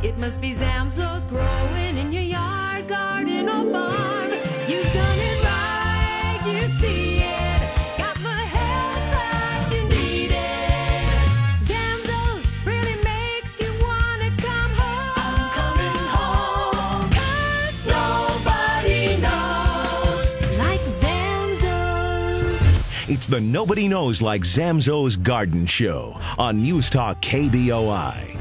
It must be Zamzows growing in your yard, garden, or barn. You've done it right, you see it. Got the help that you needed. Zamzows really makes you wanna come home. I'm coming home. 'Cause nobody knows like Zamzows. It's the Nobody Knows Like Zamzows Garden Show on News Talk KBOI.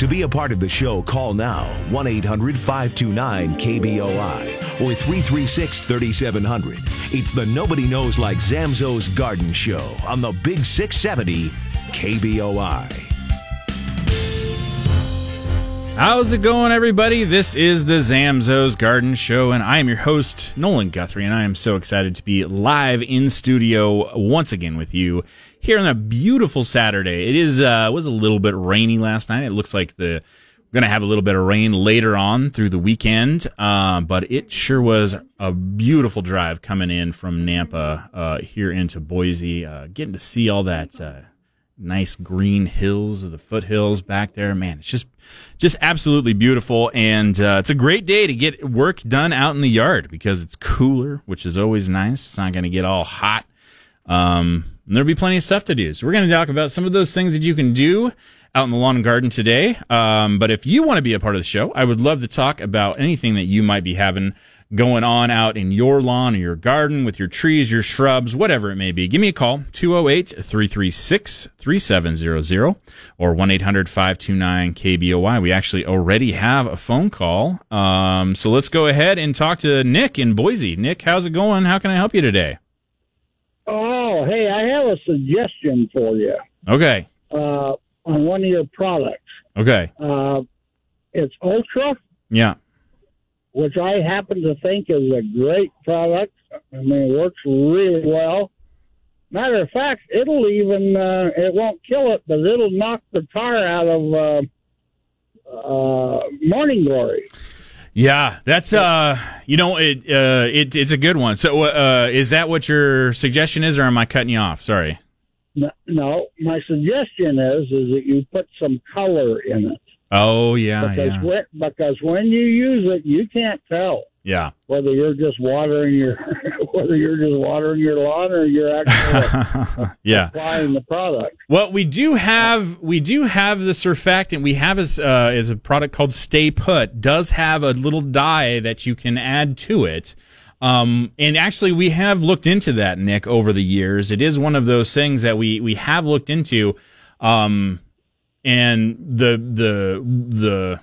To be a part of the show, call now 1 800 529 KBOI or 336 3700. It's the Nobody Knows Like Zamzows Garden Show on the Big 670 KBOI. How's it going, everybody? This is the Zamzows Garden Show, and I am your host, Nolan Guthrie, and I am so excited to be live in studio once again with you here on a beautiful Saturday. It is uh, was a little bit rainy last night. It looks like the we're gonna have a little bit of rain later on through the weekend, uh, but it sure was a beautiful drive coming in from Nampa uh, here into Boise, uh, getting to see all that uh, nice green hills of the foothills back there. Man, it's just just absolutely beautiful, and uh, it's a great day to get work done out in the yard because it's cooler, which is always nice. It's not to get all hot. Um, and there'll be plenty of stuff to do. So we're going to talk about some of those things that you can do out in the lawn and garden today. Um, but if you want to be a part of the show, I would love to talk about anything that you might be having going on out in your lawn or your garden with your trees, your shrubs, whatever it may be. Give me a call, 208-336-3700 or 1-800-529-KBOI. We actually already have a phone call. Um, so let's go ahead and talk to Nick in Boise. Nick, how's it going? How can I help you today? Oh, hey, I have a suggestion for you Okay. uh, on one of your products. Okay. Uh, it's Ultra, Yeah. which I happen to think is a great product. I mean, it works really well. Matter of fact, it'll even, uh, it won't kill it, but it'll knock the tar out of uh, uh, Morning Glory. Yeah, that's uh, you know, it uh, it it's a good one. So, uh, is that what your suggestion is, or am I cutting you off? Sorry. No, no, my suggestion is is that you put some color in it Oh yeah, because yeah, when, because when you use it, you can't tell. Yeah. whether you're just watering your whether you're just watering your lawn or you're actually yeah. applying the product. Well, we do have we do have the surfactant. We have is uh, is a product called Stay Put. Does have a little dye that you can add to it. Um, and actually, we have looked into that, Nick, over the years. It is one of those things that we we have looked into. Um, and the the the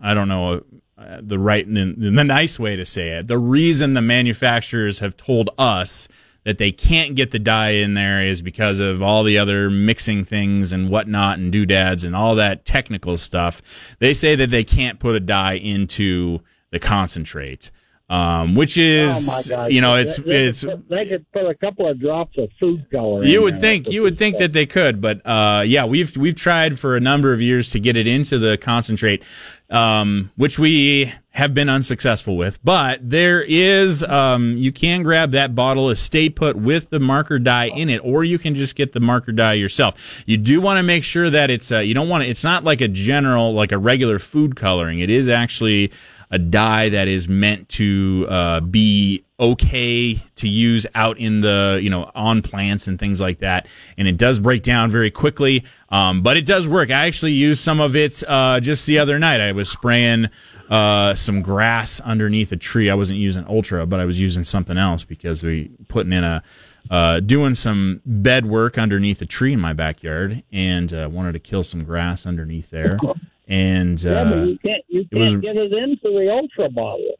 I don't know uh, the right and the nice way to say it. The reason the manufacturers have told us that they can't get the dye in there is because of all the other mixing things and whatnot and doodads and all that technical stuff. They say that they can't put a dye into the concentrate. Um, which is, oh you know, it's they, it's they could put a couple of drops of food color. you in would think you would think that they could, but uh, yeah, we've we've tried for a number of years to get it into the concentrate, um, which we have been unsuccessful with. But there is um, you can grab that bottle of Stay Put with the marker dye in it, or you can just get the marker dye yourself. You do want to make sure that it's uh, you don't want to. It's not like a general like a regular food coloring. It is actually a dye that is meant to uh, be okay to use out in the you know on plants and things like that. And it does break down very quickly um, but it does work. I actually used some of it uh, just the other night. I was spraying uh, some grass underneath a tree. I wasn't using ultra but i was using something else because we putting in a uh, doing some bed work underneath a tree in my backyard and uh, wanted to kill some grass underneath there. And Yeah, but uh, you can't you can't get it into the ultra bottle.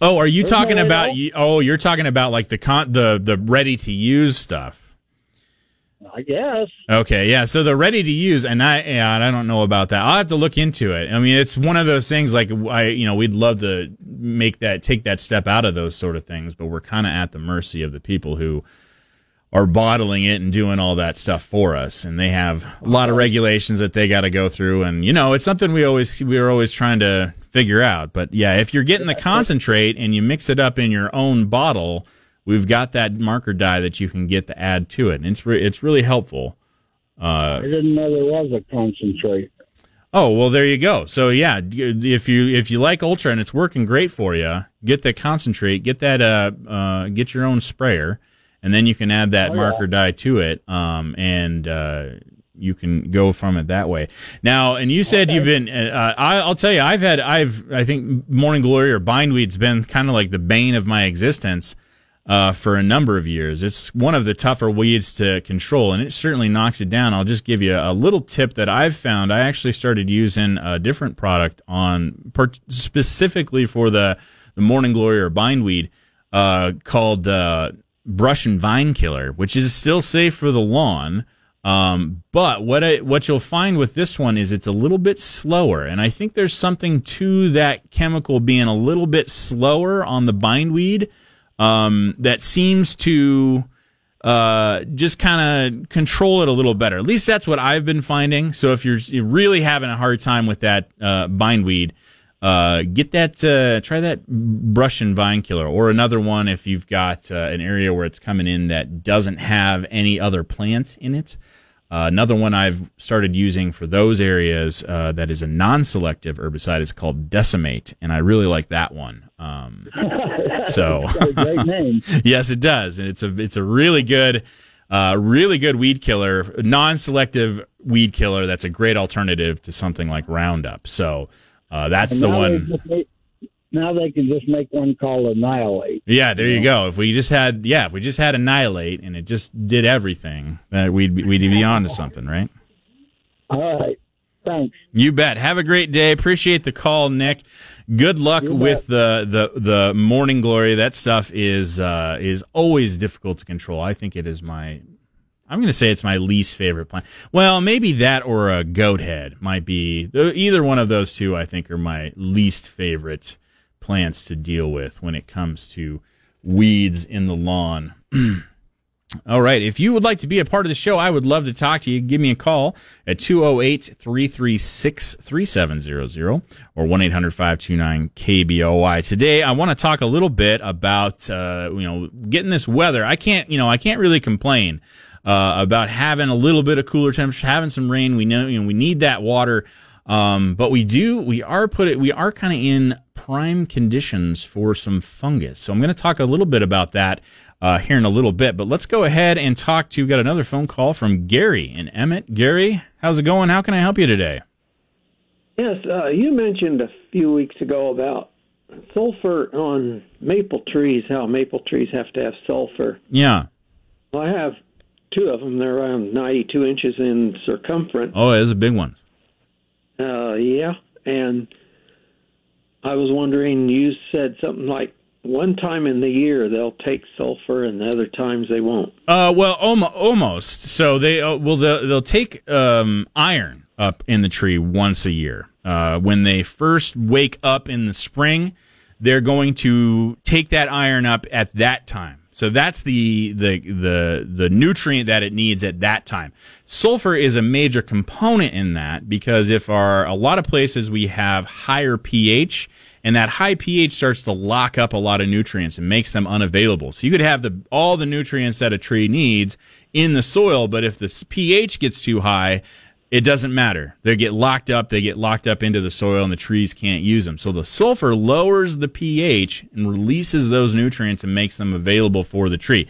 Oh, are you There's talking no about? you- Oh, you're talking about like the con the the ready to use stuff. I guess. Okay, yeah. So the ready to use, and I, yeah, I don't know about that. I'll have to look into it. I mean, it's one of those things. Like I, you know, we'd love to make that take that step out of those sort of things, but we're kind of at the mercy of the people who are bottling it and doing all that stuff for us, and they have a lot of regulations that they got to go through. And you know, it's something we always we are always trying to figure out. But yeah, if you're getting the concentrate and you mix it up in your own bottle we've got that marker dye that you can get to add to it, and it's re- it's really helpful. Uh, I didn't know there was a concentrate. Oh well, there you go. So yeah, if you if you like Ultra and it's working great for you, get the concentrate, get that uh, uh get your own sprayer, and then you can add that oh, marker yeah. dye to it, um, and uh, you can go from it that way. Now, and you said okay. you've been. Uh, I, will tell you, I've had, I've, I think Morning Glory or Bindweed's been kind of like the bane of my existence uh, for a number of years. It's one of the tougher weeds to control, and it certainly knocks it down. I'll just give you a little tip that I've found. I actually started using a different product on specifically for the, the morning glory or bindweed uh, called uh, brush and vine killer, which is still safe for the lawn. Um, but what I, what you'll find with this one is it's a little bit slower, and I think there's something to that chemical being a little bit slower on the bindweed um, that seems to uh, just kind of control it a little better. At least that's what I've been finding. So if you're, you're really having a hard time with that uh, bindweed, uh, get that, uh, try that brush and vine killer, or another one if you've got uh, an area where it's coming in that doesn't have any other plants in it. Uh, another one I've started using for those areas uh, that is a non-selective herbicide is called Decimate, and I really like that one. Um, so, yes, it does, and it's a it's a really good, uh, really good weed killer, non-selective weed killer. That's a great alternative to something like Roundup. So uh, that's the one now they can just make one called annihilate. Yeah, there you, go. If we just had, yeah, if we just had annihilate and it just did everything, then we'd we'd be on to something, right? All right. Thanks. You bet. Have a great day. Appreciate the call, Nick. Good luck with the, the the morning glory. That stuff is uh, is always difficult to control. I think it is my I'm going to say it's my least favorite plant. Well, maybe that or a goat head might be either one of those two. I think are my least favorite plants to deal with when it comes to weeds in the lawn. All right. If you would like to be a part of the show, I would love to talk to you. Give me a call at 208 336 3700 or 1 800 529 KBOI. Today, I want to talk a little bit about, uh, you know, getting this weather. I can't, you know, I can't really complain. Uh, about having a little bit of cooler temperature, having some rain. We know, you know, we need that water. Um, but we do, we are put it, we are kind of in prime conditions for some fungus. So I'm going to talk a little bit about that uh, here in a little bit. But let's go ahead and talk to, we got another phone call from Gary and Emmett. Gary, how's it going? How can I help you today? Yes, uh, you mentioned a few weeks ago about sulfur on maple trees, how maple trees have to have sulfur. Yeah. Well, I have two of them. They're around 92 inches in circumference. Oh, it's a big ones. Uh, yeah, and I was wondering. You said something like one time in the year they'll take sulfur, and the other times they won't. Uh, well, almost. So they uh, they'll, they'll take um, iron up in the tree once a year. Uh, when they first wake up in the spring, they're going to take that iron up at that time. So that's the, the, the, the nutrient that it needs at that time. Sulfur is a major component in that because if our, a lot of places we have higher pH and that high pH starts to lock up a lot of nutrients and makes them unavailable. So you could have the, all the nutrients that a tree needs in the soil, but if the pH gets too high, it doesn't matter. They get locked up, they get locked up into the soil, and the trees can't use them. So the sulfur lowers the pH and releases those nutrients and makes them available for the tree.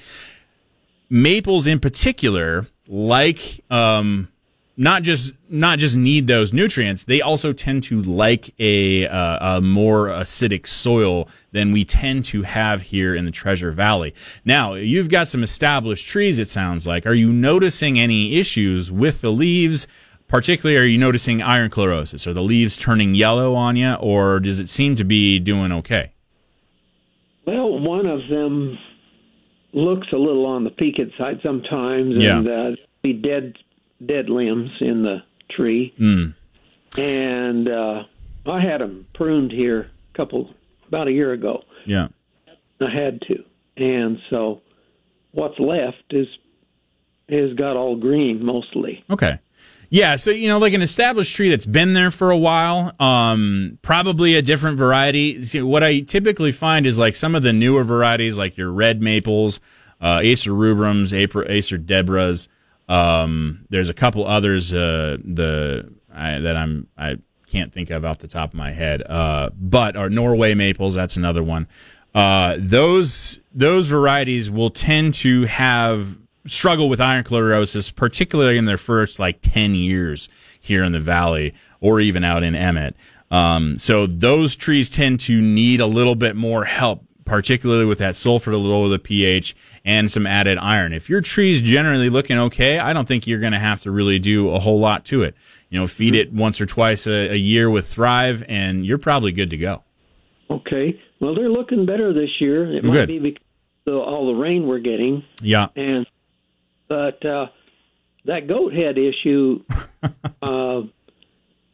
Maples, in particular, like um, not just not just need those nutrients, they also tend to like a, uh, a more acidic soil than we tend to have here in the Treasure Valley. Now, you've got some established trees. It sounds like. Are you noticing any issues with the leaves? Particularly are you noticing iron chlorosis? Are the leaves turning yellow on you, or does it seem to be doing okay? Well, one of them looks a little on the peaked side sometimes, yeah. and uh, be dead dead limbs in the tree, Mm. and uh, I had them pruned here a couple about a year ago. Yeah. I had to, and so what's left is has got all green mostly. Okay. Yeah, so you know, like an established tree that's been there for a while, um, probably a different variety. See, what I typically find is like some of the newer varieties, like your red maples, uh, Acer rubrums, Acer, debras. Um, there's a couple others uh, the I, that I'm I can't think of off the top of my head, uh, but or Norway maples. That's another one. Uh, those those varieties will tend to have struggle with iron chlorosis, particularly in their first like 10 years here in the valley or even out in Emmett. Um, so those trees tend to need a little bit more help, particularly with that sulfur to lower the pH and some added iron. If your tree's generally looking okay, I don't think you're going to have to really do a whole lot to it. You know, feed it once or twice a, a year with Thrive and you're probably good to go. Okay, well they're looking better this year. It Good. might be because of all the rain we're getting, Yeah. and but uh, that goat head issue, uh,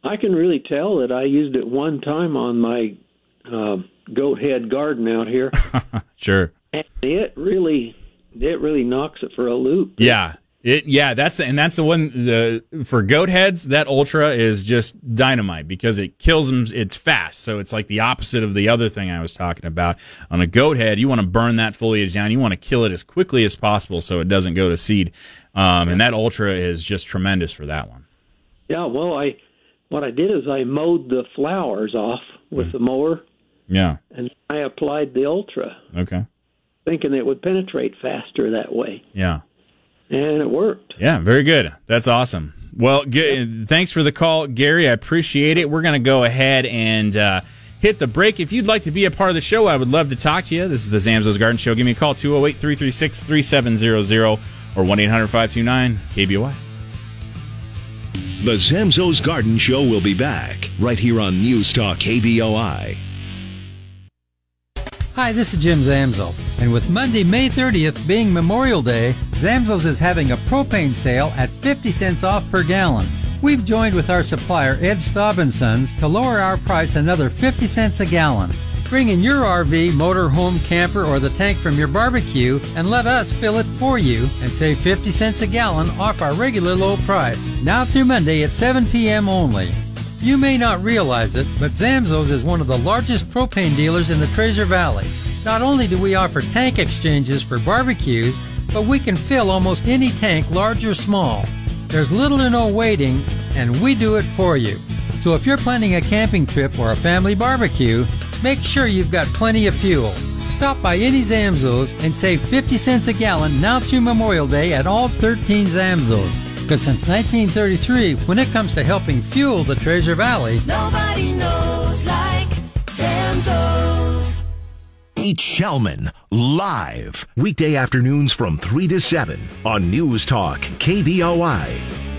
I can really tell that I used it one time on my uh, goat head garden out here, Sure. and it really it really knocks it for a loop. Yeah. It yeah, that's and that's the one the for goat heads that ultra is just dynamite because it kills them it's fast. So it's like the opposite of the other thing I was talking about. On a goat head, you want to burn that foliage down. You want to kill it as quickly as possible so it doesn't go to seed. Um, and that ultra is just tremendous for that one. Yeah, well, I what I did is I mowed the flowers off with the mower, Yeah. and I applied the ultra, Okay. thinking it would penetrate faster that way, Yeah. And it worked. Yeah, very good. That's awesome. Well, g- thanks for the call, Gary. I appreciate it. We're going to go ahead and uh, hit the break. If you'd like to be a part of the show, I would love to talk to you. This is the Zamzows Garden Show. Give me a call, 208 336 3700 or 1 800 529 KBOI. The Zamzows Garden Show will be back right here on News Talk KBOI. Hi, this is Jim Zamzow. And with Monday, May 30th being Memorial Day, Zamzows is having a propane sale at 50 cents off per gallon. We've joined with our supplier, Ed Staub and Sons, to lower our price another 50 cents a gallon. Bring in your RV, motor home, camper, or the tank from your barbecue and let us fill it for you and save 50 cents a gallon off our regular low price. Now through Monday at 7 p.m. only. You may not realize it, but Zamzows is one of the largest propane dealers in the Treasure Valley. Not only do we offer tank exchanges for barbecues, but we can fill almost any tank, large or small. There's little or no waiting, and we do it for you. So if you're planning a camping trip or a family barbecue, make sure you've got plenty of fuel. Stop by any Zamzows and save 50 cents a gallon now through Memorial Day at all 13 Zamzows. Because since 1933, when it comes to helping fuel the Treasure Valley, Nobody knows like Zamzows. Nate Shelman live weekday afternoons from 3 to 7 on News Talk KBOI.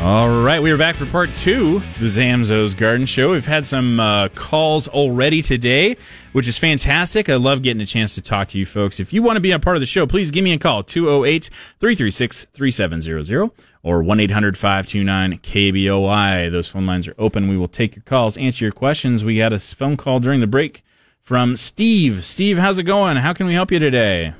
All right, we are back for part two, the Zamzows Garden Show. We've had some uh, calls already today, which is fantastic. I love getting a chance to talk to you folks. If you want to be a part of the show, please give me a call, 208 336 3700 or 1 800 529 KBOI. Those phone lines are open. We will take your calls, answer your questions. We got a phone call during the break from Steve. Steve, how's it going? How can we help you today?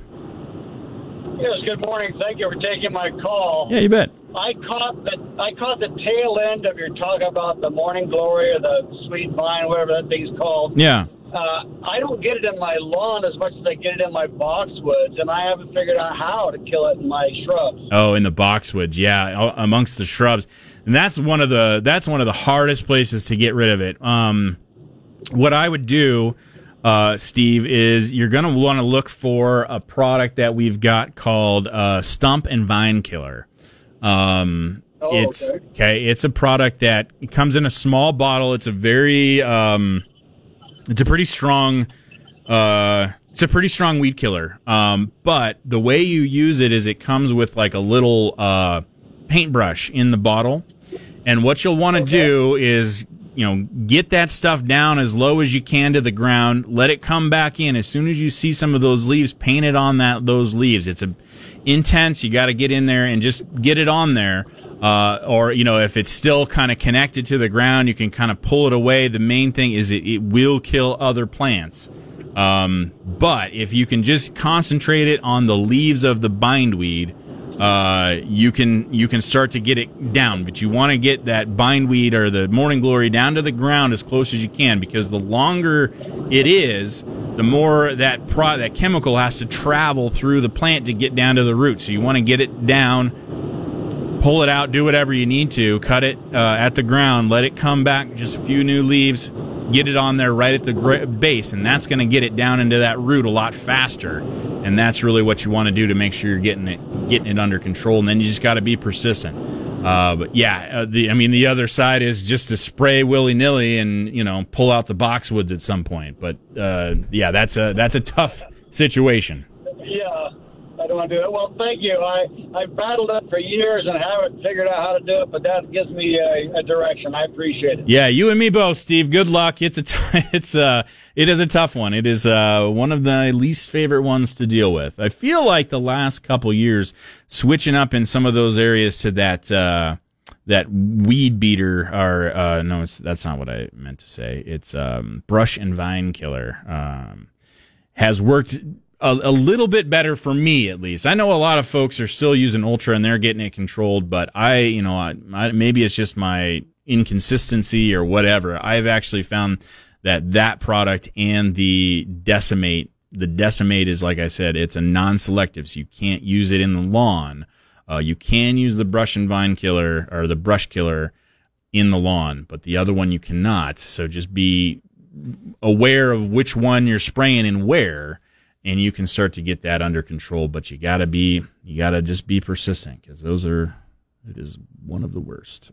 Yes, good morning. Thank you for taking my call. Yeah, you bet. I caught the I caught the tail end of your talk about the morning glory or the sweet vine, whatever that thing's called. Yeah. Uh, I don't get it in my lawn as much as I get it in my boxwoods, and I haven't figured out how to kill it in my shrubs. Oh, in the boxwoods, yeah, amongst the shrubs, and that's one of the that's one of the hardest places to get rid of it. Um, what I would do, uh, Steve, is you're going to want to look for a product that we've got called uh, Stump and Vine Killer. Um, Oh, it's okay. okay. It's a product that comes in a small bottle. It's a very um, it's a pretty strong uh it's a pretty strong weed killer um but the way you use it is it comes with like a little uh paintbrush in the bottle and what you'll want to do is you know get that stuff down as low as you can to the ground let it come back in as soon as you see some of those leaves paint it on that those leaves it's a intense, you got to get in there and just get it on there. Uh, or you know, if it's still kind of connected to the ground, you can kind of pull it away. The main thing is it, it will kill other plants. Um, but if you can just concentrate it on the leaves of the bindweed, uh, you can you can start to get it down. But you want to get that bindweed or the morning glory down to the ground as close as you can, because the longer it is, the more that pro- that chemical has to travel through the plant to get down to the root. So you want to get it down, pull it out, do whatever you need to, cut it uh, at the ground, let it come back, just a few new leaves, get it on there right at the base, and that's going to get it down into that root a lot faster. And that's really what you want to do to make sure you're getting it getting it under control. And then you just got to be persistent. Uh, but yeah, uh, the I mean the other side is just to spray willy nilly and you know pull out the boxwoods at some point. But uh, yeah, that's a that's a tough situation. I want to do it. Well, thank you. I I've battled it for years and haven't figured out how to do it, but that gives me a, a direction. I appreciate it. Yeah, you and me both, Steve. Good luck. It's a t- it's uh it is a tough one. It is uh one of the least favorite ones to deal with. I feel like the last couple years switching up in some of those areas to that uh that weed beater or uh no that's not what I meant to say. It's um brush and vine killer um has worked a, a little bit better for me at least. I know a lot of folks are still using Ultra and they're getting it controlled, but I, you know, I, I, maybe it's just my inconsistency or whatever. I've actually found that that product and the Decimate, the Decimate is like I said, it's a non-selective, so you can't use it in the lawn. Uh, you can use the brush and vine killer or the brush killer in the lawn, but the other one you cannot. So just be aware of which one you're spraying and where and you can start to get that under control. But you gotta be, you gotta just be persistent because those are, it is one of the worst.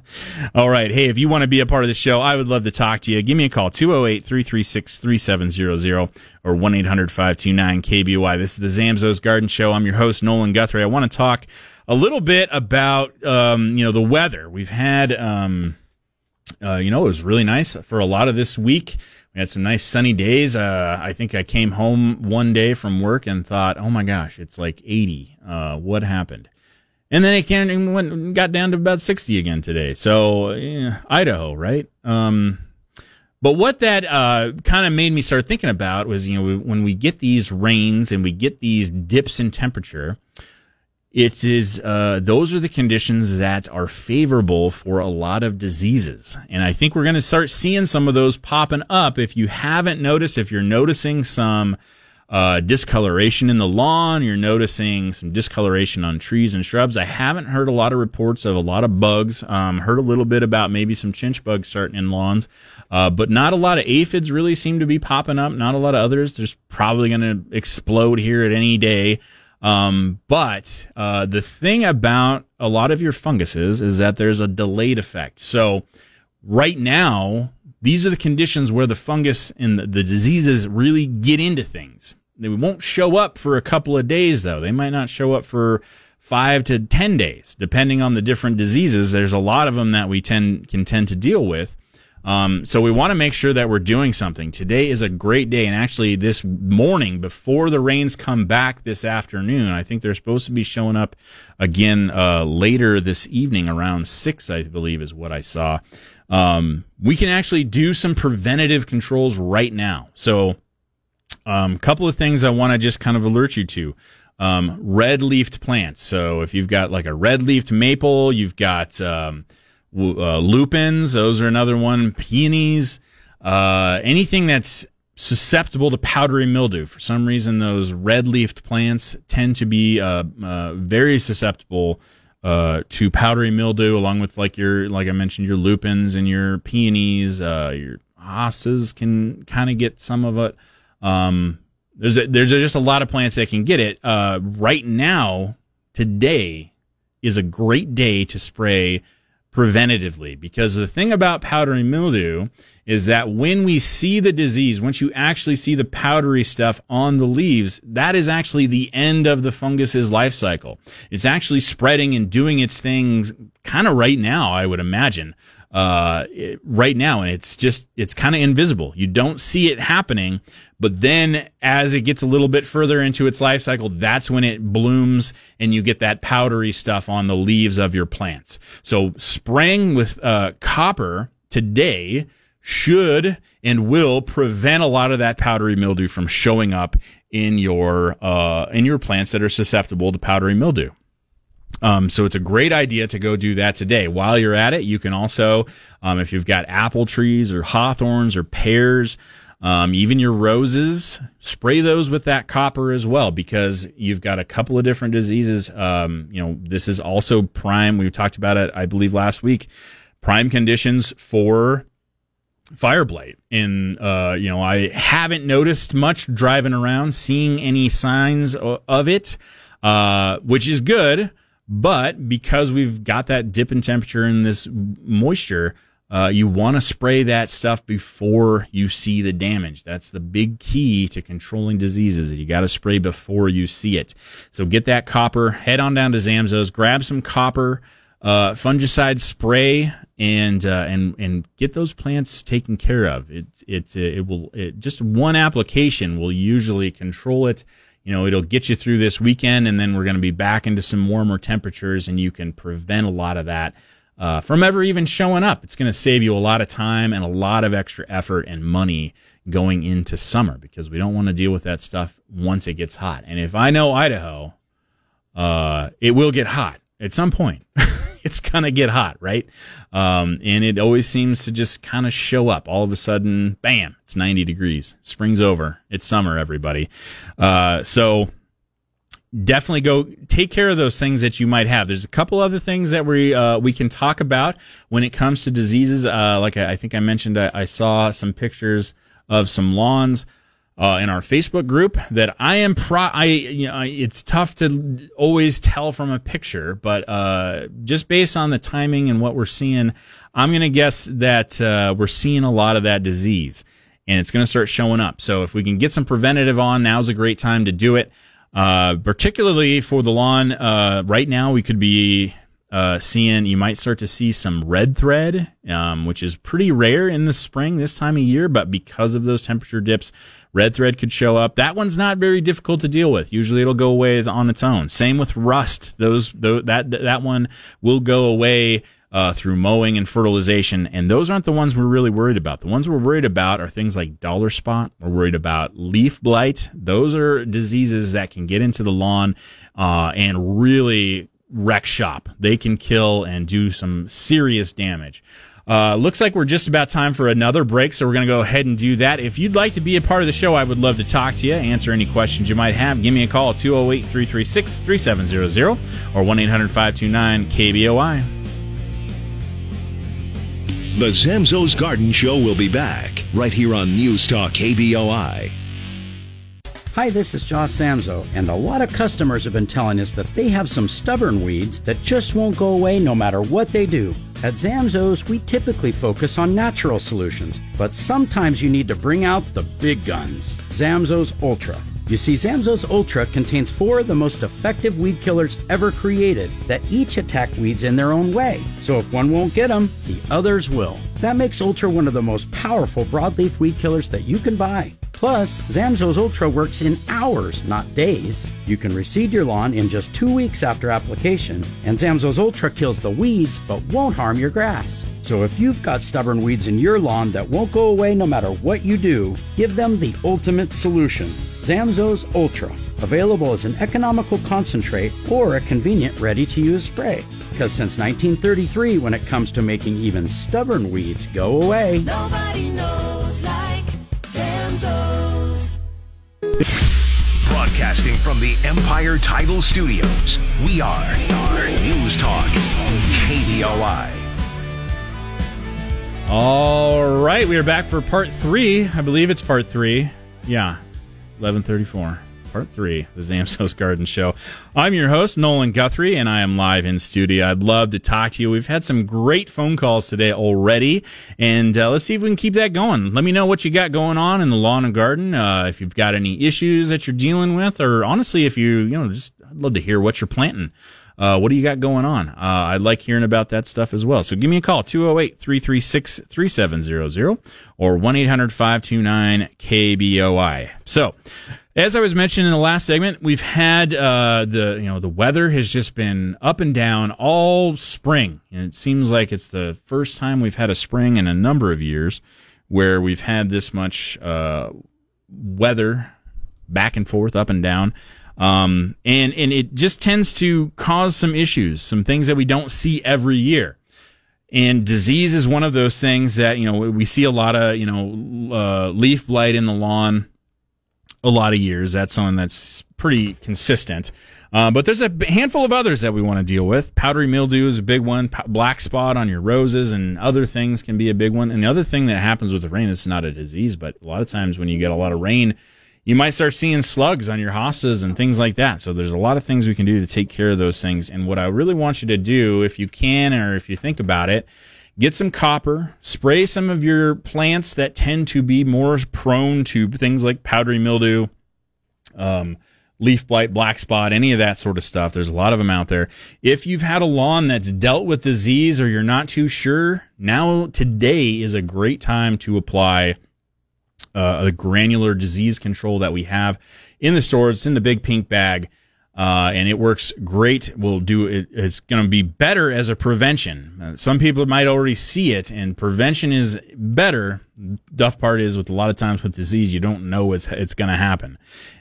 All right. Hey, if you want to be a part of the show, I would love to talk to you. Give me a call, 208 336 3700 or 1 800 529 KBOI. This is the Zamzows Garden Show. I'm your host, Nolan Guthrie. I want to talk a little bit about, um, you know, the weather. We've had, um, uh, you know, it was really nice for a lot of this week. We had some nice sunny days. Uh, I think I came home one day from work and thought, "Oh my gosh, it's like 80. Uh, what happened?" And then it went, got down to about 60 again today. So eh, Idaho, right? Um, but what that uh, kind of made me start thinking about was, you know, when we get these rains and we get these dips in temperature, it is uh, those are the conditions that are favorable for a lot of diseases. And i think we're going to start seeing some of those popping up. If you haven't noticed if you're noticing some uh, discoloration in the lawn you're noticing some discoloration on trees and shrubs i haven't heard a lot of reports of a lot of bugs. Um, heard a little bit about maybe some chinch bugs starting in lawns uh, but not a lot of aphids really seem to be popping up not a lot of others. There's probably going to explode here at any day um, but uh, the thing about a lot of your funguses is that there's a delayed effect. So right now, these are the conditions where the fungus and the, the diseases really get into things. They won't show up for a couple of days, though. They might not show up for five to ten days, depending on the different diseases. There's a lot of them that we tend can tend to deal with. Um, so we want to make sure that we're doing something. Today is a great day, and actually, this morning before the rains come back this afternoon, I think they're supposed to be showing up again uh, later this evening around six, I believe, is what I saw. Um, we can actually do some preventative controls right now. So, a um, couple of things I want to just kind of alert you to. Um, red leafed plants. So if you've got like a red leafed maple, you've got um, uh, lupins. Those are another one. Peonies. Uh, anything that's susceptible to powdery mildew. For some reason, those red leafed plants tend to be uh, uh, very susceptible uh, to powdery mildew, along with like your, like I mentioned, your lupins and your peonies. Uh, your hostas can kind of get some of it. Um, there's a, there's just a lot of plants that can get it. Right now, today is a great day to spray preventatively because the thing about powdery mildew is that when we see the disease, once you actually see the powdery stuff on the leaves, that is actually the end of the fungus's life cycle. It's actually spreading and doing its things kind of right now, I would imagine. uh, it- right now, and it's just it's kind of invisible. You don't see it happening, but then as it gets a little bit further into its life cycle, that's when it blooms, and you get that powdery stuff on the leaves of your plants. So spraying with uh, copper today should and will prevent a lot of that powdery mildew from showing up in your uh, in your plants that are susceptible to powdery mildew. Um, so it's a great idea to go do that today. While you're at it, you can also, um, if you've got apple trees or hawthorns or pears, um, even your roses, spray those with that copper as well because you've got a couple of different diseases. Um, you know, this is also prime. We talked about it, I believe, last week. Prime conditions for fire blight and uh you know i haven't noticed much driving around seeing any signs of it uh which is good but because we've got that dip in temperature and this moisture uh, you want to spray that stuff before you see the damage. That's the big key to controlling diseases. You got to spray before you see it. So get that copper. Head on down to Zamzows. Grab some copper uh, fungicide spray and uh, and and get those plants taken care of. It it uh, it will it, just one application will usually control it. You know, it'll get you through this weekend, and then we're going to be back into some warmer temperatures, and you can prevent a lot of that uh, from ever even showing up. It's going to save you a lot of time and a lot of extra effort and money going into summer because we don't want to deal with that stuff once it gets hot. And if I know Idaho, uh, it will get hot at some point. it's gonna get hot, right? Um, and it always seems to just kind of show up. All of a sudden, bam! It's 90 degrees. Spring's over. It's summer, everybody. Uh, so definitely go take care of those things that you might have. There's a couple other things that we uh, we can talk about when it comes to diseases. Uh, like I, I think I mentioned, I, I saw some pictures of some lawns uh, in our Facebook group that I am pro. I you know it's tough to always tell from a picture, but uh, just based on the timing and what we're seeing, I'm gonna guess that uh, we're seeing a lot of that disease, and it's gonna start showing up. So if we can get some preventative on, now's a great time to do it. Uh, particularly for the lawn, uh, right now we could be uh, seeing you might start to see some red thread, um, which is pretty rare in the spring this time of year. But because of those temperature dips, red thread could show up. That one's not very difficult to deal with. Usually it'll go away on its own. Same with rust. Those, tho- that that one will go away. Uh, through mowing and fertilization, and those aren't the ones we're really worried about. The ones we're worried about are things like dollar spot. We're worried about leaf blight. Those are diseases that can get into the lawn uh, and really wreck shop. They can kill and do some serious damage. Uh, looks like we're just about time for another break, so we're going to go ahead and do that. If you'd like to be a part of the show, I would love to talk to you, answer any questions you might have. Give me a call at 208 336 3700 or 1 800 529 KBOI. The Zamzows Garden Show will be back right here on News Talk KBOI. Hi, this is Josh Zamzow, and a lot of customers have been telling us that they have some stubborn weeds that just won't go away no matter what they do. At Zamzows, we typically focus on natural solutions, but sometimes you need to bring out the big guns. Zamzows Ultra. You see, Zamzows Ultra contains four of the most effective weed killers ever created that each attack weeds in their own way. So if one won't get them, the others will. That makes Ultra one of the most powerful broadleaf weed killers that you can buy. Plus, Zamzows Ultra works in hours, not days. You can reseed your lawn in just two weeks after application, and Zamzows Ultra kills the weeds but won't harm your grass. So if you've got stubborn weeds in your lawn that won't go away no matter what you do, give them the ultimate solution. Zamzows Ultra, available as an economical concentrate or a convenient ready to use spray. Because since 1933, when it comes to making even stubborn weeds go away, Nobody knows like Zamzows. Broadcasting from the Empire Title Studios, we are, are News Talk KBOI. All right, we are back for part three. I believe it's part three. Yeah, eleven thirty-four. Part three, the Zamzows Garden Show. I'm your host, Nolan Guthrie, and I am live in studio. I'd love to talk to you. We've had some great phone calls today already, and uh, let's see if we can keep that going. Let me know what you got going on in the lawn and garden. Uh, if you've got any issues that you're dealing with, or honestly, if you, you know, just I'd love to hear what you're planting. Uh, what do you got going on? Uh, I'd like hearing about that stuff as well. So give me a call, 208 336 3700 or 1 800 529 KBOI. So, as I was mentioning in the last segment, we've had uh, the you know the weather has just been up and down all spring, and it seems like it's the first time we've had a spring in a number of years where we've had this much uh, weather back and forth, up and down. Um, and, and it just tends to cause some issues, some things that we don't see every year. And disease is one of those things that, you know, we see a lot of, you know, uh, leaf blight in the lawn a lot of years. That's something that's pretty consistent. Uh, but there's a handful of others that we want to deal with. Powdery mildew is a big one. P- black spot on your roses and other things can be a big one. And the other thing that happens with the rain, is not a disease, but a lot of times when you get a lot of rain, you might start seeing slugs on your hostas and things like that. So there's a lot of things we can do to take care of those things. And what I really want you to do, if you can or if you think about it, get some copper, spray some of your plants that tend to be more prone to things like powdery mildew, um, leaf blight, black spot, any of that sort of stuff. There's a lot of them out there. If you've had a lawn that's dealt with disease or you're not too sure, now today is a great time to apply uh, a granular disease control that we have in the store. It's in the big pink bag. Uh, and it works great. We'll do it. It's going to be better as a prevention. Uh, some people might already see it, and prevention is better. Duff part is with a lot of times with disease, you don't know it's it's going to happen,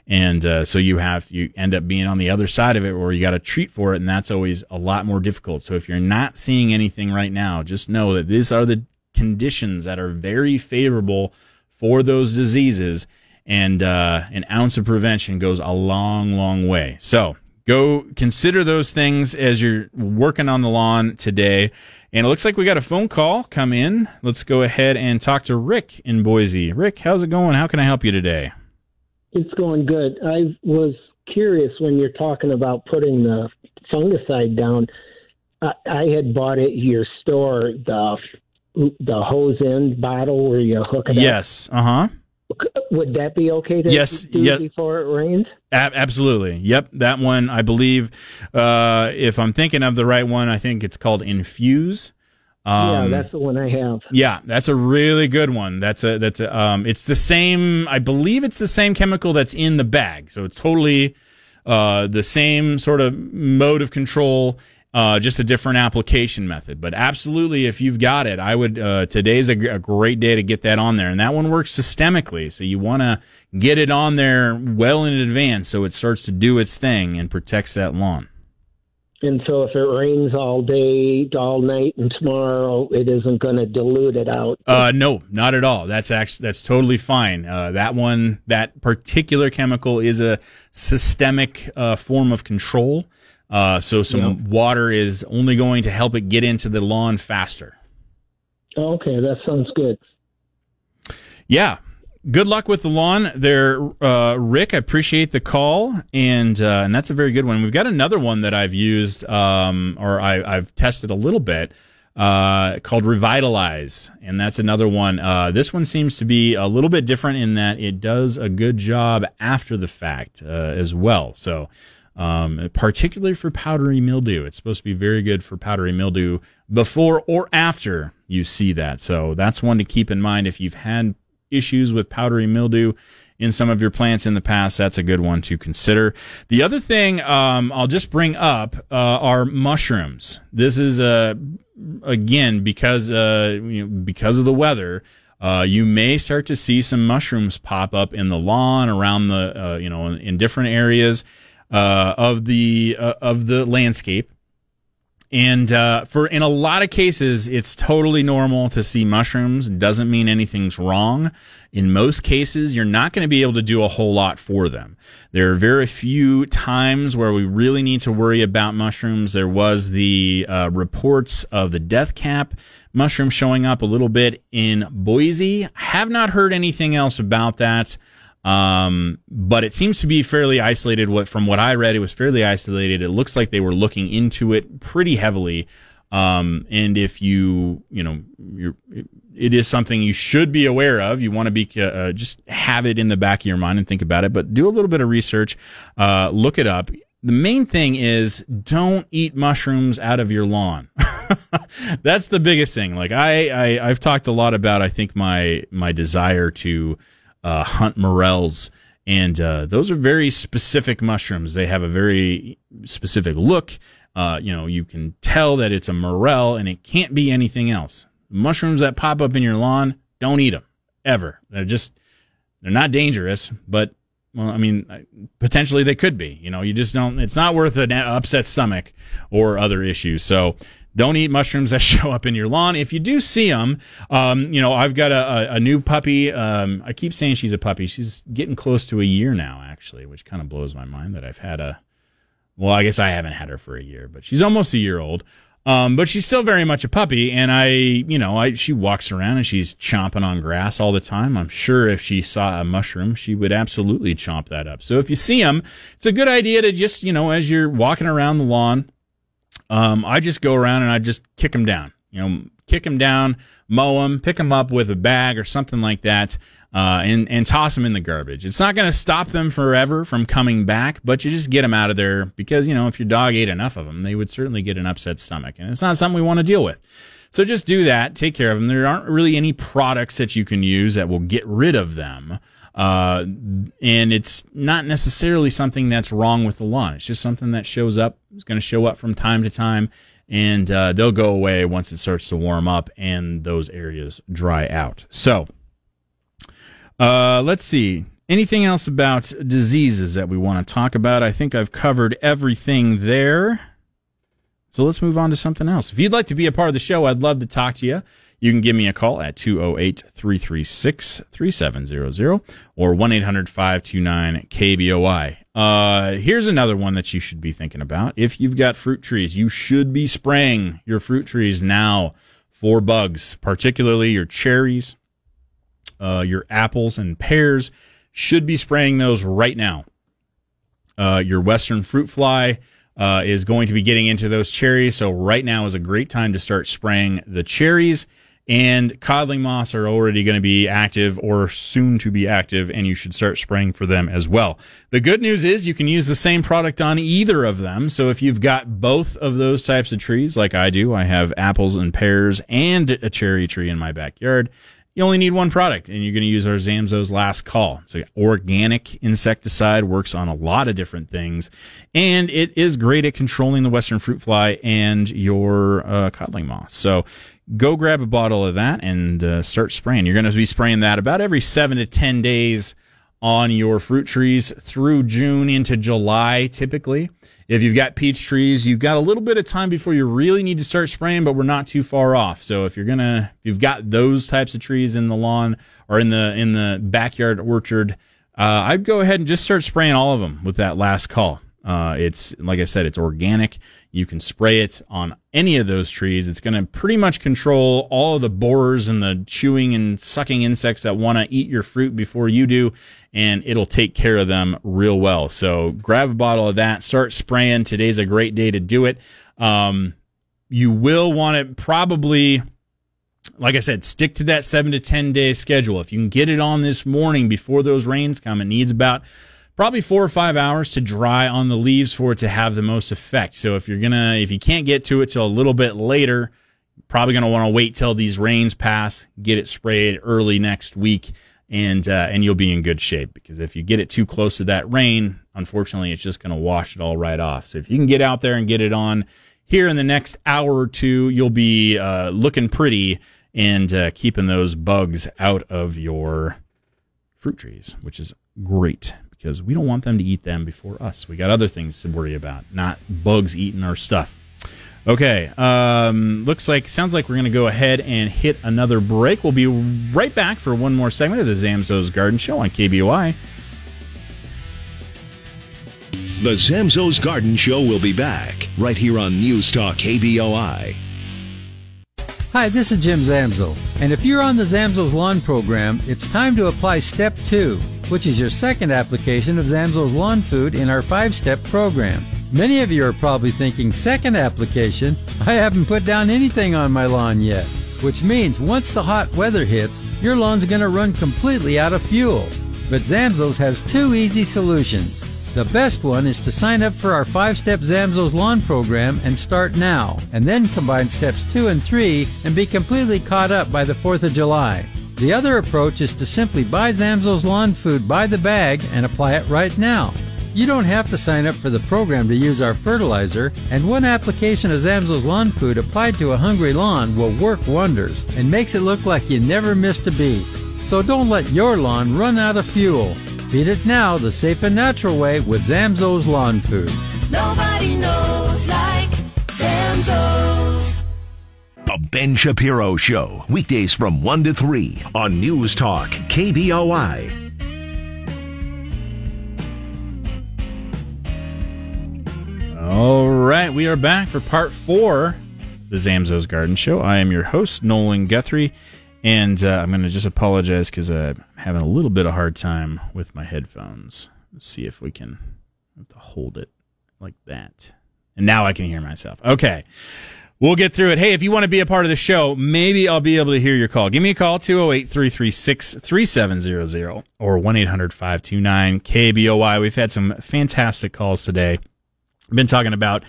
and uh, so you have you end up being on the other side of it, where you got to treat for it, and that's always a lot more difficult. So if you're not seeing anything right now, just know that these are the conditions that are very favorable for those diseases. And uh, an ounce of prevention goes a long, long way. So go consider those things as you're working on the lawn today. And it looks like we got a phone call come in. Let's go ahead and talk to Rick in Boise. Rick, how's it going? How can I help you today? It's going good. I was curious when you're talking about putting the fungicide down. I, I had bought at your store the the hose end bottle where you hook it yes. up. Yes. Uh huh. Would that be okay to Yes, do yes. before it rains? A- absolutely. Yep. That one, I believe, uh, if I'm thinking of the right one, I think it's called Infuse. yeah, Um, that's the one I have. Yeah, that's a really good one. That's a that's a, um it's the same I believe it's the same chemical that's in the bag. So it's totally uh the same sort of mode of control uh just a different application method. But absolutely if you've got it, I would uh today's a, g- a great day to get that on there. And that one works systemically. So you want to get it on there well in advance so it starts to do its thing and protects that lawn. And so if it rains all day, all night, and tomorrow, it isn't going to dilute it out. Uh, no, not at all. That's actually that's totally fine. Uh, that one, that particular chemical is a systemic uh, form of control. Uh, so some water is only going to help it get into the lawn faster. Okay, that sounds good. Yeah. Good luck with the lawn there, uh, Rick. I appreciate the call, and uh, and that's a very good one. We've got another one that I've used, um, or I, I've tested a little bit, uh, called Revitalize, and that's another one. Uh, this one seems to be a little bit different in that it does a good job after the fact uh, as well. So, um, particularly for powdery mildew, it's supposed to be very good for powdery mildew before or after you see that. So that's one to keep in mind if you've had issues with powdery mildew in some of your plants in the past, that's a good one to consider. The other thing um, I'll just bring up uh, are mushrooms. This is uh, again because uh, you know, because of the weather. Uh, you may start to see some mushrooms pop up in the lawn, around the uh, you know in, in different areas uh, of the uh, of the landscape. And uh, for in a lot of cases, it's totally normal to see mushrooms. Doesn't mean anything's wrong. In most cases, you're not going to be able to do a whole lot for them. There are very few times where we really need to worry about mushrooms. There was the uh, reports of the death cap mushroom showing up a little bit in Boise. Have not heard anything else about that. Um, but it seems to be fairly isolated. What from what I read, it was fairly isolated. It looks like they were looking into it pretty heavily. Um, and if you, you know, you're, it is something you should be aware of. You want to be uh, just have it in the back of your mind and think about it. But do a little bit of research, uh, look it up. the main thing is don't eat mushrooms out of your lawn. That's the biggest thing. Like I, I I've talked a lot about I think my my desire to uh, hunt morels and uh, those are very specific mushrooms. They have a very specific look. Uh, you know, you can tell that it's a morel and it can't be anything else. Mushrooms that pop up in your lawn, don't eat them ever. They're just they're not dangerous, but well, I mean, potentially they could be. You know, you just don't. It's not worth an upset stomach or other issues. So don't eat mushrooms that show up in your lawn. If you do see them, um, you know, I've got a, a, a new puppy. Um, I keep saying she's a puppy. She's getting close to a year now, actually, which kind of blows my mind that I've had a. Well, I guess I haven't had her for a year, but she's almost a year old. Um, but she's still very much a puppy, and I, you know, I she walks around and she's chomping on grass all the time. I'm sure if she saw a mushroom, she would absolutely chomp that up. So if you see them, it's a good idea to just, you know, as you're walking around the lawn, um, I just go around and I just kick them down. You know, kick them down, mow them, pick them up with a bag or something like that, uh, and and toss them in the garbage. It's not going to stop them forever from coming back, but you just get them out of there because you know if your dog ate enough of them, they would certainly get an upset stomach, and it's not something we want to deal with. So just do that. Take care of them. There aren't really any products that you can use that will get rid of them. Uh, and it's not necessarily something that's wrong with the lawn. It's just something that shows up. It's going to show up from time to time, and uh, they'll go away once it starts to warm up and those areas dry out. So, uh, let's see. Anything else about diseases that we want to talk about? I think I've covered everything there. So let's move on to something else. If you'd like to be a part of the show, I'd love to talk to you. You can give me a call at 208 336 3700 or 1 800 529 KBOI. Uh, here's another one that you should be thinking about. If you've got fruit trees, you should be spraying your fruit trees now for bugs, particularly your cherries, uh, your apples, and pears. Should be spraying those right now. Uh, your western fruit fly. Uh, is going to be getting into those cherries. So right now is a great time to start spraying the cherries and codling moths are already going to be active or soon to be active and you should start spraying for them as well. The good news is you can use the same product on either of them. So if you've got both of those types of trees like I do, I have apples and pears and a cherry tree in my backyard. You only need one product and you're going to use our Zamzows last call. It's an organic insecticide works on a lot of different things and it is great at controlling the western fruit fly and your uh, codling moth. So go grab a bottle of that and uh, start spraying. You're going to be spraying that about every seven to 10 days on your fruit trees through June into July, typically. If you've got peach trees, you've got a little bit of time before you really need to start spraying, but we're not too far off. So if you're gonna, if you've got those types of trees in the lawn or in the in the backyard orchard, uh, I'd go ahead and just start spraying all of them with that last call. Uh, it's like I said, it's organic. You can spray it on any of those trees. It's going to pretty much control all of the borers and the chewing and sucking insects that want to eat your fruit before you do, and it'll take care of them real well. So grab a bottle of that, start spraying. Today's a great day to do it. Um, you will want it probably like I said, stick to that seven to 10 day schedule. If you can get it on this morning before those rains come, it needs about probably four or five hours to dry on the leaves for it to have the most effect. So if you're gonna, if you can't get to it till a little bit later, probably gonna want to wait till these rains pass, get it sprayed early next week, and uh, and you'll be in good shape. Because if you get it too close to that rain, unfortunately, it's just gonna wash it all right off. So if you can get out there and get it on here in the next hour or two, you'll be uh, looking pretty and uh, keeping those bugs out of your fruit trees, which is great because we don't want them to eat them before us. We got other things to worry about, not bugs eating our stuff. Okay, um, looks like sounds like we're going to go ahead and hit another break. We'll be right back for one more segment of the Zamzows Garden Show on KBOI. The Zamzows Garden Show will be back right here on News Talk KBOI. Hi, this is Jim Zamzow, and if you're on the Zamzows Lawn Program, it's time to apply Step 2, which is your second application of Zamzows Lawn Food in our five step program. Many of you are probably thinking, second application? I haven't put down anything on my lawn yet. Which means once the hot weather hits, your lawn's going to run completely out of fuel. But Zamzows has two easy solutions. The best one is to sign up for our five step Zamzows lawn program and start now, and then combine steps two and three and be completely caught up by the 4th of July. The other approach is to simply buy Zamzows lawn food by the bag and apply it right now. You don't have to sign up for the program to use our fertilizer, and one application of Zamzows lawn food applied to a hungry lawn will work wonders and makes it look like you never missed a beat. So don't let your lawn run out of fuel. Feed it now the safe and natural way with Zamzows lawn food. Nobody knows like Zamzows. The Ben Shapiro Show, weekdays from 1 to 3 on News Talk, KBOI. All right, we are back for part four, the Zamzows Garden Show. I am your host, Nolan Guthrie, and uh, I'm going to just apologize because I'm having a little bit of hard time with my headphones. Let's see if we can hold it like that. And now I can hear myself. Okay. We'll get through it. Hey, if you want to be a part of the show, maybe I'll be able to hear your call. Give me a call, 208 336 3700 or 1 800 529 KBOI. We've had some fantastic calls today. Been talking about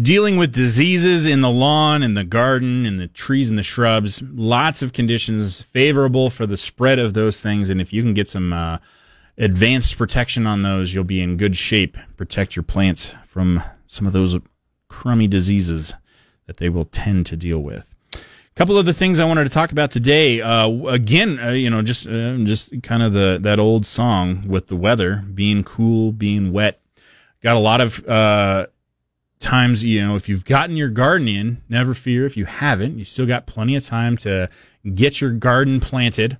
dealing with diseases in the lawn and the garden and the trees and the shrubs. Lots of conditions favorable for the spread of those things. And if you can get some uh, advanced protection on those, you'll be in good shape. Protect your plants from some of those crummy diseases that they will tend to deal with. A couple of the things I wanted to talk about today. Uh, again, uh, you know, just uh, just kind of the that old song with the weather being cool, being wet. Got a lot of uh, times, you know, if you've gotten your garden in, never fear. If you haven't, you still got plenty of time to get your garden planted.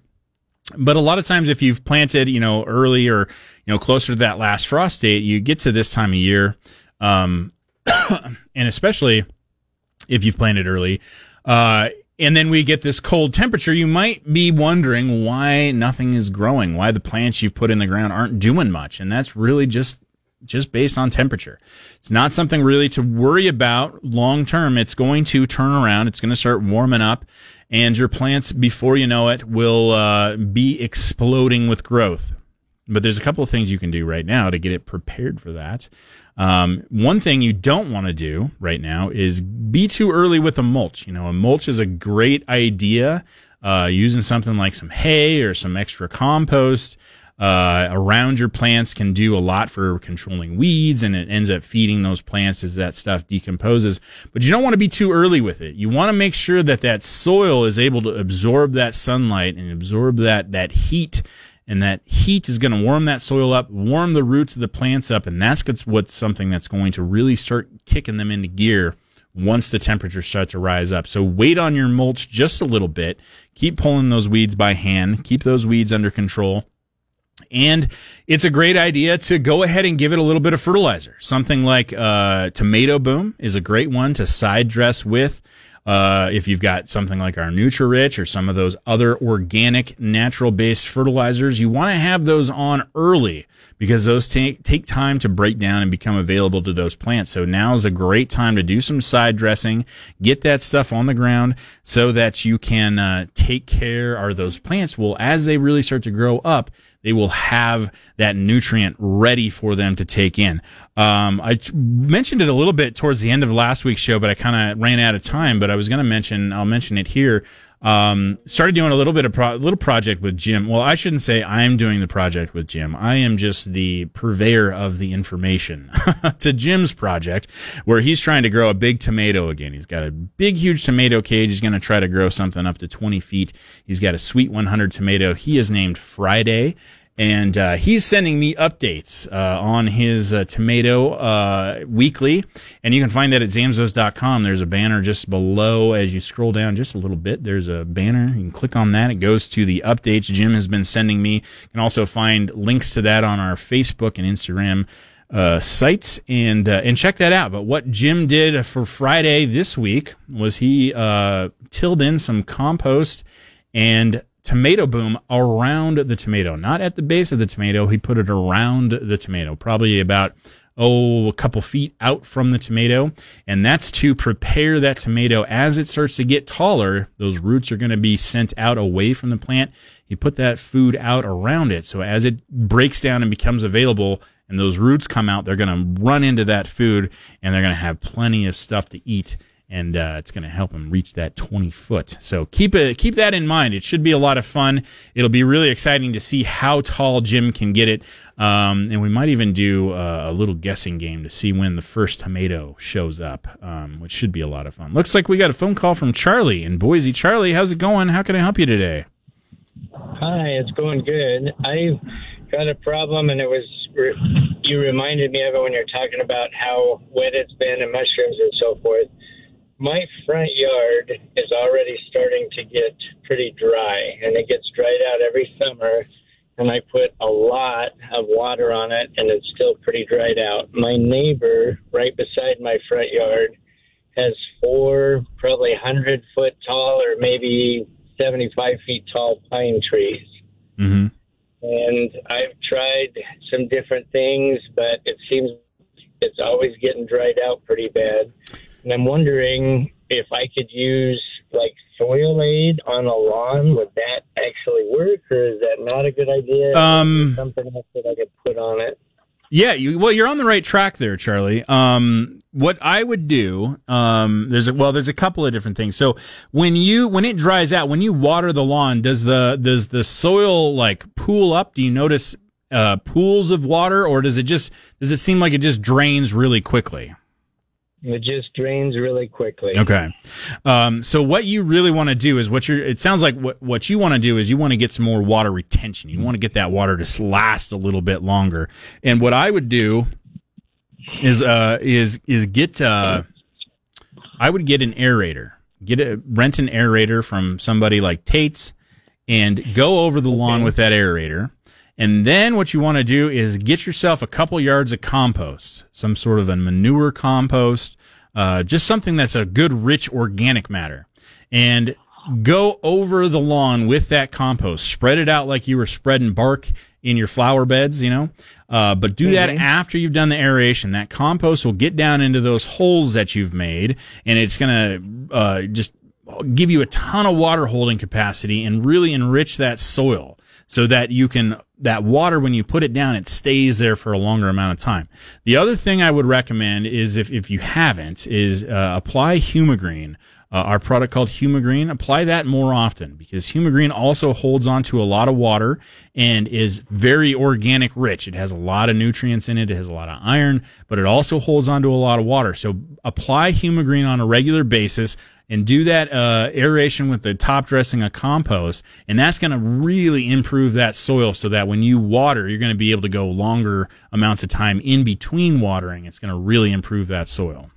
But a lot of times, if you've planted, you know, early or you know closer to that last frost date, you get to this time of year, um, and especially if you've planted early, uh, and then we get this cold temperature, you might be wondering why nothing is growing, why the plants you've put in the ground aren't doing much, and that's really just just based on temperature. It's not something really to worry about long term. It's going to turn around. It's going to start warming up and your plants, before you know it, will uh, be exploding with growth. But there's a couple of things you can do right now to get it prepared for that. Um, one thing you don't want to do right now is be too early with a mulch. You know, a mulch is a great idea. Uh, using something like some hay or some extra compost uh, around your plants can do a lot for controlling weeds and it ends up feeding those plants as that stuff decomposes. But you don't want to be too early with it. You want to make sure that that soil is able to absorb that sunlight and absorb that, that heat. And that heat is going to warm that soil up, warm the roots of the plants up. And that's what's something that's going to really start kicking them into gear once the temperatures start to rise up. So wait on your mulch just a little bit. Keep pulling those weeds by hand. Keep those weeds under control. And it's a great idea to go ahead and give it a little bit of fertilizer. Something like uh, tomato boom is a great one to side dress with. Uh, if you've got something like our NutriRich or some of those other organic, natural based fertilizers, you want to have those on early because those take, take time to break down and become available to those plants. So now is a great time to do some side dressing, get that stuff on the ground so that you can uh, take care, or those plants will, as they really start to grow up, they will have that nutrient ready for them to take in. Um, I mentioned it a little bit towards the end of last week's show, but I kind of ran out of time. But I was going to mention, I'll mention it here. Um, started doing a little bit of pro- little project with Jim. Well, I shouldn't say I'm doing the project with Jim. I am just the purveyor of the information to Jim's project, where he's trying to grow a big tomato again. He's got a big, huge tomato cage. He's going to try to grow something up to 20 feet. He's got a sweet 100 tomato. He is named Friday and uh, he's sending me updates uh, on his uh, tomato uh, weekly. And you can find that at zamzows.com there's a banner just below as you scroll down just a little bit. There's a banner. You can click on that. It goes to the updates. Jim has been sending me. You can also find links to that on our facebook and instagram uh, sites. And uh, and check that out. But what Jim did for Friday this week was he tilled in some compost and tomato boom around the tomato, not at the base of the tomato. He put it around the tomato, probably about oh, a couple feet out from the tomato. And that's to prepare that tomato as it starts to get taller. Those roots are going to be sent out away from the plant. You put that food out around it. So as it breaks down and becomes available, and those roots come out, they're going to run into that food and they're going to have plenty of stuff to eat. And uh, it's going to help him reach that 20 foot. So keep it, keep that in mind. It should be a lot of fun. It'll be really exciting to see how tall Jim can get it. Um, and we might even do uh, a little guessing game to see when the first tomato shows up, um, which should be a lot of fun. Looks like we got a phone call from Charlie in Boise. Charlie, how's it going? How can I help you today? Hi, it's going good. I've got a problem, and it was you reminded me of it when you're talking about how wet it's been and mushrooms and so forth. My front yard is already starting to get pretty dry, and it gets dried out every summer. And I put a lot of water on it, and it's still pretty dried out. My neighbor, right beside my front yard, has four, probably 100 foot tall or maybe 75 feet tall pine trees. Mm-hmm. And I've tried some different things, but it seems it's always getting dried out pretty bad. And I'm wondering if I could use like soil aid on a lawn. Would that actually work, or is that not a good idea? Um, something else that I could put on it. Yeah, you, well, you're on the right track there, Charlie. Um, what I would do, um, there's a, well, there's a couple of different things. So when you, when it dries out, when you water the lawn, does the, does the soil like pool up? Do you notice, uh, pools of water or does it just, does it seem like it just drains really quickly? It just drains really quickly. Okay. Um, so what you really want to do is what you're, it sounds like what, what you want to do is you want to get some more water retention. You want to get that water to last a little bit longer. And what I would do is, uh, is, is get, uh, I would get an aerator, get a, rent an aerator from somebody like Tate's and go over the lawn with that aerator. And then what you want to do is get yourself a couple yards of compost, some sort of a manure compost, uh, just something that's a good, rich organic matter. And go over the lawn with that compost. Spread it out like you were spreading bark in your flower beds, you know. Uh, but do that Mhm. after you've done the aeration. That compost will get down into those holes that you've made, and it's gonna uh, just give you a ton of water holding capacity and really enrich that soil so that you can that water when you put it down it stays there for a longer amount of time. The other thing i would recommend is if, if you haven't is uh, apply humagreen uh, our product called humagreen. Apply that more often because humagreen also holds on to a lot of water and is very organic rich. It has a lot of nutrients in it. It has a lot of iron but it also holds on to a lot of water. So apply humagreen on a regular basis and do that uh, aeration with the top dressing of compost, and that's going to really improve that soil so that when you water, you're going to be able to go longer amounts of time in between watering. It's going to really improve that soil.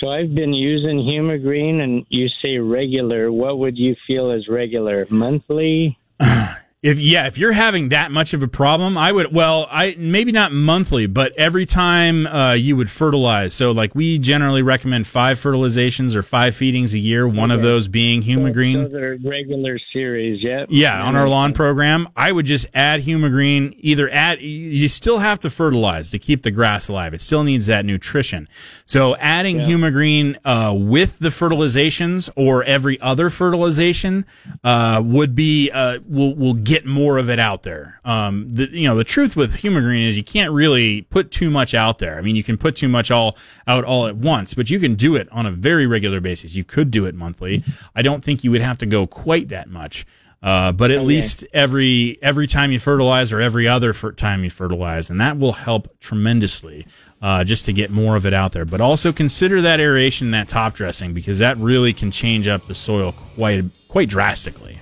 So I've been using Humagreen, and you say regular. What would you feel is regular? Monthly? If yeah, if you're having that much of a problem, I would well, I maybe not monthly, but every time uh, you would fertilize. So like we generally recommend five fertilizations or five feedings a year. One of those being Humagreen. Those are regular series, yep. Yeah, on our lawn program, I would just add humagreen. Either add, you still have to fertilize to keep the grass alive. It still needs that nutrition. So adding humagreen uh, with the fertilizations or every other fertilization uh, would be uh, will will get more of it out there. Um, the you know the truth with humagreen is you can't really put too much out there. I mean, you can put too much all out all at once, but you can do it on a very regular basis. You could do it monthly. I don't think you would have to go quite that much. Uh, but at Okay. least every every time you fertilize or every other fer- time you fertilize, and that will help tremendously uh, just to get more of it out there. But also consider that aeration, that top dressing, because that really can change up the soil quite quite drastically.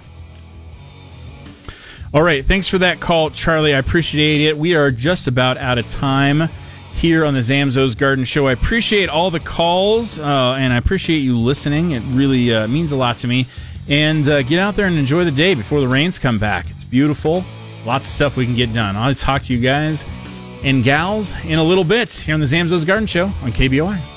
All right, thanks for that call, Charlie. I appreciate it. We are just about out of time here on the Zamzows Garden Show. I appreciate all the calls, uh, and I appreciate you listening. It really uh, means a lot to me. And uh, get out there and enjoy the day before the rains come back. It's beautiful. Lots of stuff we can get done. I'll talk to you guys and gals in a little bit here on the Zamzows Garden Show on KBOI.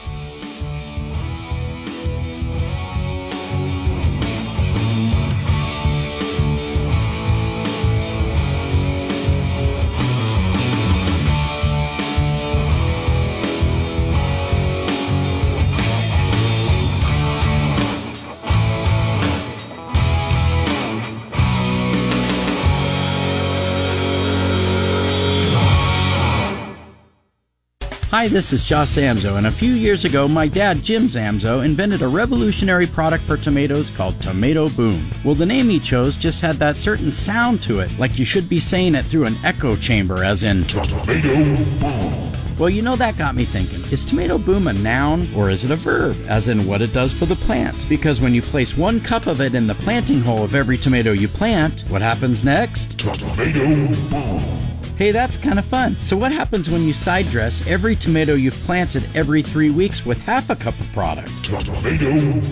Hi, this is Josh Zamzow, and a few years ago, my dad, Jim Zamzow, invented a revolutionary product for tomatoes called Tomato Boom. Well, the name he chose just had that certain sound to it, like you should be saying it through an echo chamber, as in Tomato Boom. Well, you know, that got me thinking is tomato boom a noun or is it a verb, as in what it does for the plant? Because when you place one cup of it in the planting hole of every tomato you plant, what happens next? Tomato boom. Hey, that's kind of fun. So, what happens when you side dress every tomato you've planted every three weeks with half a cup of product? Tomato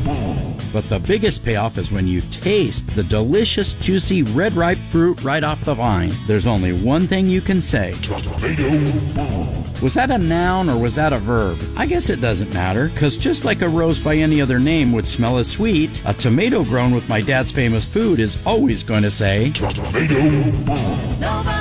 boom. But the biggest payoff is when you taste the delicious, juicy, red ripe fruit right off the vine. There's only one thing you can say Tomato boom. Was that a noun or was that a verb? I guess it doesn't matter, because just like a rose by any other name would smell as sweet, a tomato grown with my dad's famous food is always going to say Tomato boom. Nobody